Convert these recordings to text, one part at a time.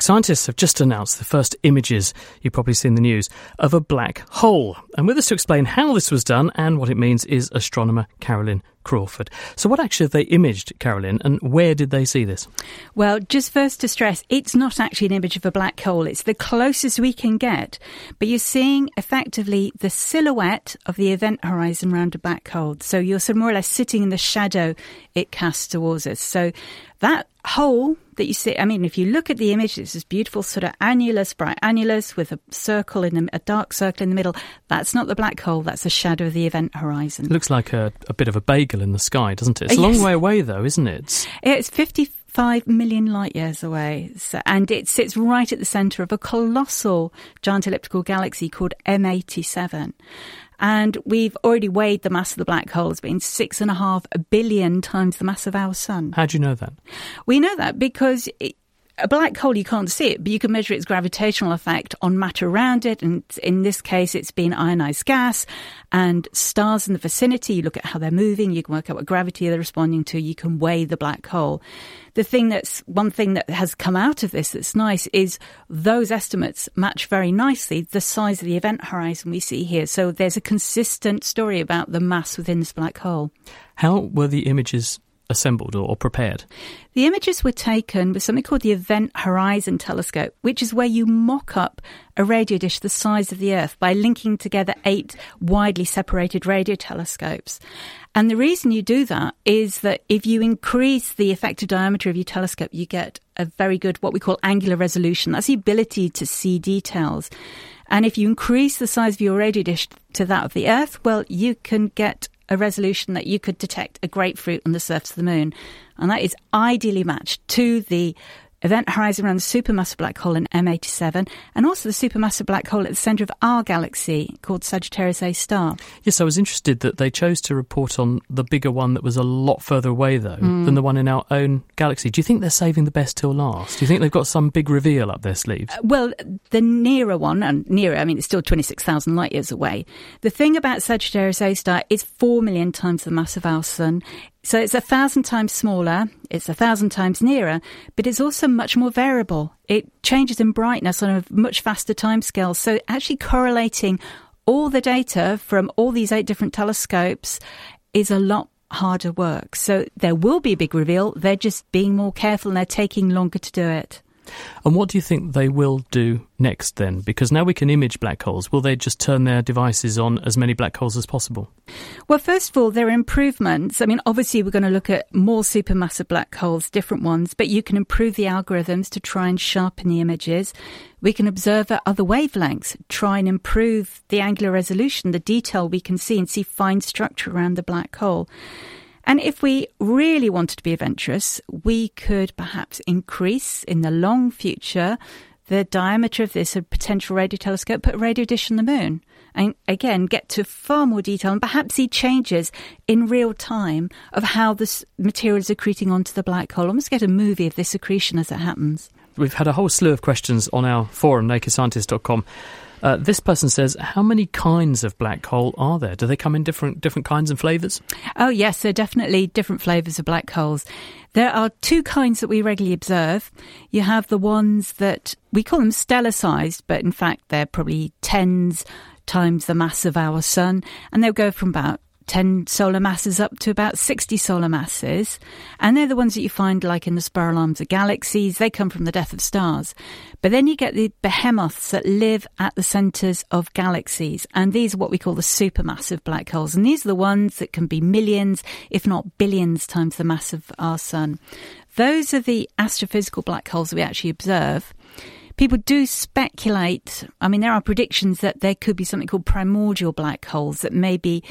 Scientists have just announced the first images, you've probably seen the news, of a black hole. And with us to explain how this was done and what it means is astronomer Carolyn Crawford. So, what actually have they imaged, Carolyn, and where did they see this? Well, just first to stress, it's not actually an image of a black hole. It's the closest we can get. But you're seeing effectively the silhouette of the event horizon around a black hole. So, you're sort of more or less sitting in the shadow it casts towards us. So, that hole that you see, I mean, if you look at the image, it's this beautiful sort of annulus, bright annulus with a circle in the, a dark circle in the middle. That's not the black hole. That's the shadow of the event horizon. It looks like a, a bit of a bagel in the sky, doesn't it? It's a uh, long way away, though, isn't it? It's 55 million light years away. So, and it sits right at the centre of a colossal giant elliptical galaxy called M87. And we've already weighed the mass of the black hole as being six and a half billion times the mass of our sun. How do you know that? We know that because it, a black hole, you can't see it, but you can measure its gravitational effect on matter around it. And in this case, it's been ionized gas and stars in the vicinity. You look at how they're moving. You can work out what gravity they're responding to. You can weigh the black hole. The thing that's one thing that has come out of this that's nice is those estimates match very nicely the size of the event horizon we see here. So there's a consistent story about the mass within this black hole. How were the images assembled or, prepared? The images were taken with something called the Event Horizon Telescope, which is where you mock up a radio dish the size of the Earth by linking together eight widely separated radio telescopes. And the reason you do that is that if you increase the effective diameter of your telescope, you get a very good, what we call angular resolution. That's the ability to see details. And if you increase the size of your radio dish to that of the Earth, well, you can get a resolution that you could detect a grapefruit on the surface of the moon. And that is ideally matched to the event horizon around the supermassive black hole in M87, and also the supermassive black hole at the centre of our galaxy called Sagittarius A star. Yes, I was interested that they chose to report on the bigger one that was a lot further away, though, mm. than the one in our own galaxy. Do you think they're saving the best till last? Do you think they've got some big reveal up their sleeves? Uh, well, the nearer one, and nearer, I mean, it's still 26,000 light years away. The thing about Sagittarius A star is 4 million times the mass of our Sun. So it's a thousand times smaller, it's a thousand times nearer, but it's also much more variable. It changes in brightness on a much faster timescale. So actually correlating all the data from all these eight different telescopes is a lot harder work. So there will be a big reveal. They're just being more careful and they're taking longer to do it. And what do you think they will do next then? Because now we can image black holes. Will they just turn their devices on as many black holes as possible? Well, first of all, there are improvements. I mean, obviously, we're going to look at more supermassive black holes, different ones, but you can improve the algorithms to try and sharpen the images. We can observe at other wavelengths, try and improve the angular resolution, the detail we can see, and see fine structure around the black hole. And if we really wanted to be adventurous, we could perhaps increase in the long future the diameter of this potential radio telescope, put a radio dish on the moon, and again get to far more detail and perhaps see changes in real time of how this material is accreting onto the black hole. Almost get a movie of this accretion as it happens. We've had a whole slew of questions on our forum, nakedscientist.com. Uh, this person says, how many kinds of black hole are there? Do they come in different different kinds and flavours? Oh yes, there are definitely different flavours of black holes. There are two kinds that we regularly observe. You have the ones that we call them stellar sized, but in fact they're probably tens times the mass of our sun, and they'll go from about 10 solar masses up to about 60 solar masses. And they're the ones that you find like in the spiral arms of galaxies. They come from the death of stars. But then you get the behemoths that live at the centers of galaxies. And these are what we call the supermassive black holes. And these are the ones that can be millions, if not billions times the mass of our sun. Those are the astrophysical black holes we actually observe people do speculate. I mean, there are predictions that there could be something called primordial black holes that may be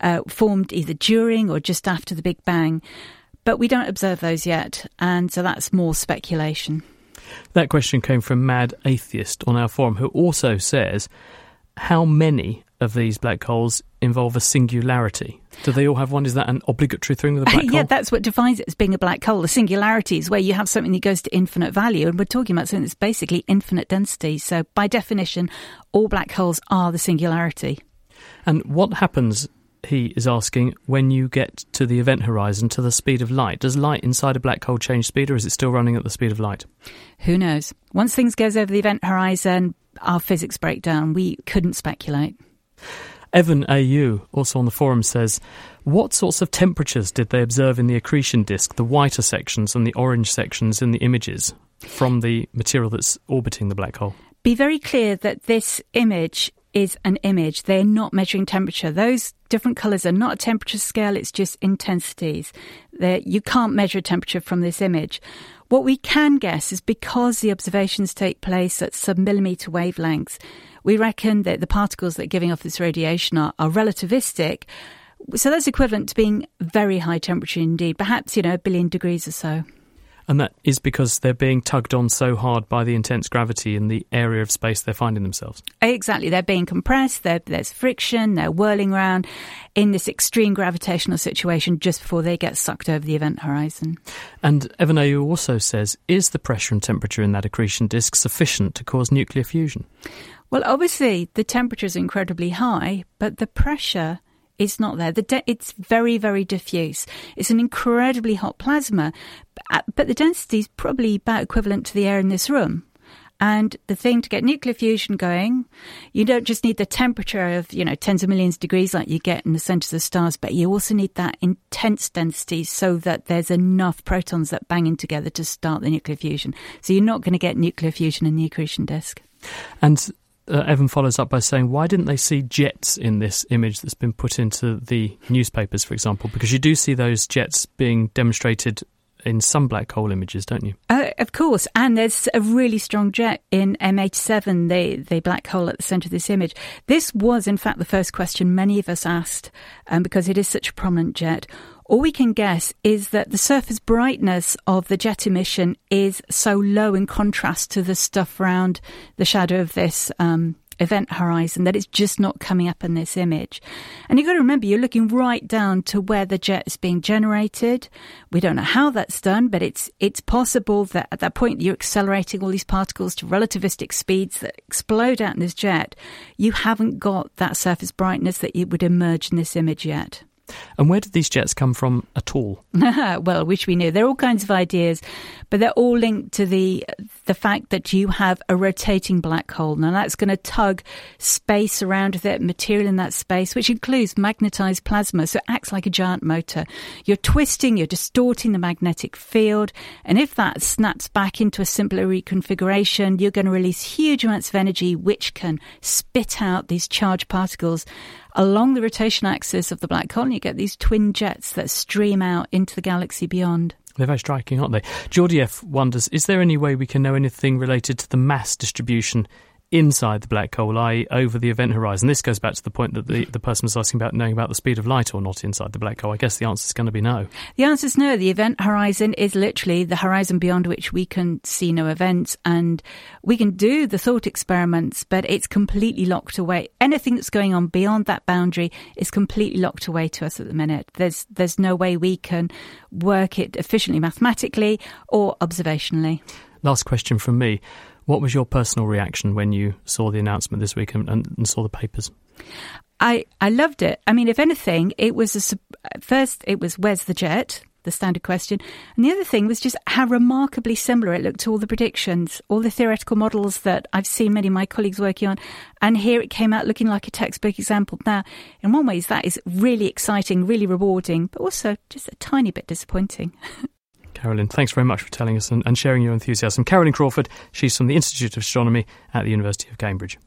uh, formed either during or just after the Big Bang. but we don't observe those yet, and so that's more speculation. That question came from Mad Atheist on our forum, who also says, How many of these black holes involve a singularity? Do they all have one? Is that an obligatory thing with a black hole? yeah, that's what defines it as being a black hole. The singularity is where you have something that goes to infinite value, and we're talking about something that's basically infinite density. So, by definition, all black holes are the singularity. And what happens he is asking when you get to the event horizon to the speed of light. Does light inside a black hole change speed or is it still running at the speed of light? Who knows? Once things goes over the event horizon, our physics break down. We couldn't speculate. Evan AU, also on the forum, says, What sorts of temperatures did they observe in the accretion disk, the whiter sections and the orange sections in the images from the material that's orbiting the black hole? Be very clear that this image is an image. They're not measuring temperature. Those different colours are not a temperature scale, it's just intensities. They're, you can't measure temperature from this image. What we can guess is because the observations take place at submillimeter wavelengths, we reckon that the particles that are giving off this radiation are, are relativistic. So that's equivalent to being very high temperature indeed, perhaps, you know, a billion degrees or so. And that is because they're being tugged on so hard by the intense gravity in the area of space they're finding themselves. Exactly. They're being compressed, there's friction, they're whirling around in this extreme gravitational situation just before they get sucked over the event horizon. And Evan AU also says is the pressure and temperature in that accretion disk sufficient to cause nuclear fusion? Well, obviously, the temperature is incredibly high, but the pressure is not there. The de- it's very, very diffuse. It's an incredibly hot plasma, uh, but the density is probably about equivalent to the air in this room. And the thing to get nuclear fusion going, you don't just need the temperature of, you know, tens of millions of degrees like you get in the centers of stars, but you also need that intense density so that there's enough protons that bang in together to start the nuclear fusion. So you're not going to get nuclear fusion in the accretion disk. And uh, Evan follows up by saying, why didn't they see jets in this image that's been put into the newspapers, for example? Because you do see those jets being demonstrated in some black hole images, don't you? Uh, of course, and there's a really strong jet in M87, the the black hole at the centre of this image. This was, in fact, the first question many of us asked, um, because it is such a prominent jet. All we can guess is that the surface brightness of the jet emission is so low in contrast to the stuff around the shadow of this um, event horizon that it's just not coming up in this image. And you've got to remember, you're looking right down to where the jet is being generated. We don't know how that's done, but it's it's possible that at that point you're accelerating all these particles to relativistic speeds that explode out in this jet. You haven't got that surface brightness that it would emerge in this image yet. And where did these jets come from at all? well, which we knew. There are all kinds of ideas, but they're all linked to the the fact that you have a rotating black hole. Now that's going to tug space around with it, material in that space, which includes magnetized plasma. So it acts like a giant motor. You're twisting, you're distorting the magnetic field, and if that snaps back into a simpler reconfiguration, you're going to release huge amounts of energy, which can spit out these charged particles along the rotation axis of the black hole, and you get these twin jets that stream out into the galaxy beyond. They're very striking, aren't they? Georgiev wonders Is there any way we can know anything related to the mass distribution inside the black hole, i.e., over the event horizon. This goes back to the point that the, mm-hmm. the person was asking about knowing about the speed of light or not inside the black hole. I guess the answer is going to be no. The answer is no. The event horizon is literally the horizon beyond which we can see no events, and we can do the thought experiments, but it's completely locked away. Anything that's going on beyond that boundary is completely locked away to us at the minute. There's there's no way we can work it efficiently mathematically or observationally. Last question from me. What was your personal reaction when you saw the announcement this week and, and, and saw the papers? I, I loved it. I mean, if anything, it was a, first, it was where's the jet? The standard question. And the other thing was just how remarkably similar it looked to all the predictions, all the theoretical models that I've seen many of my colleagues working on. And here it came out looking like a textbook example. Now, in one ways, that is really exciting, really rewarding, but also just a tiny bit disappointing. Carolyn, thanks very much for telling us and, and sharing your enthusiasm. Carolyn Crawford, she's from the Institute of Astronomy at the University of Cambridge.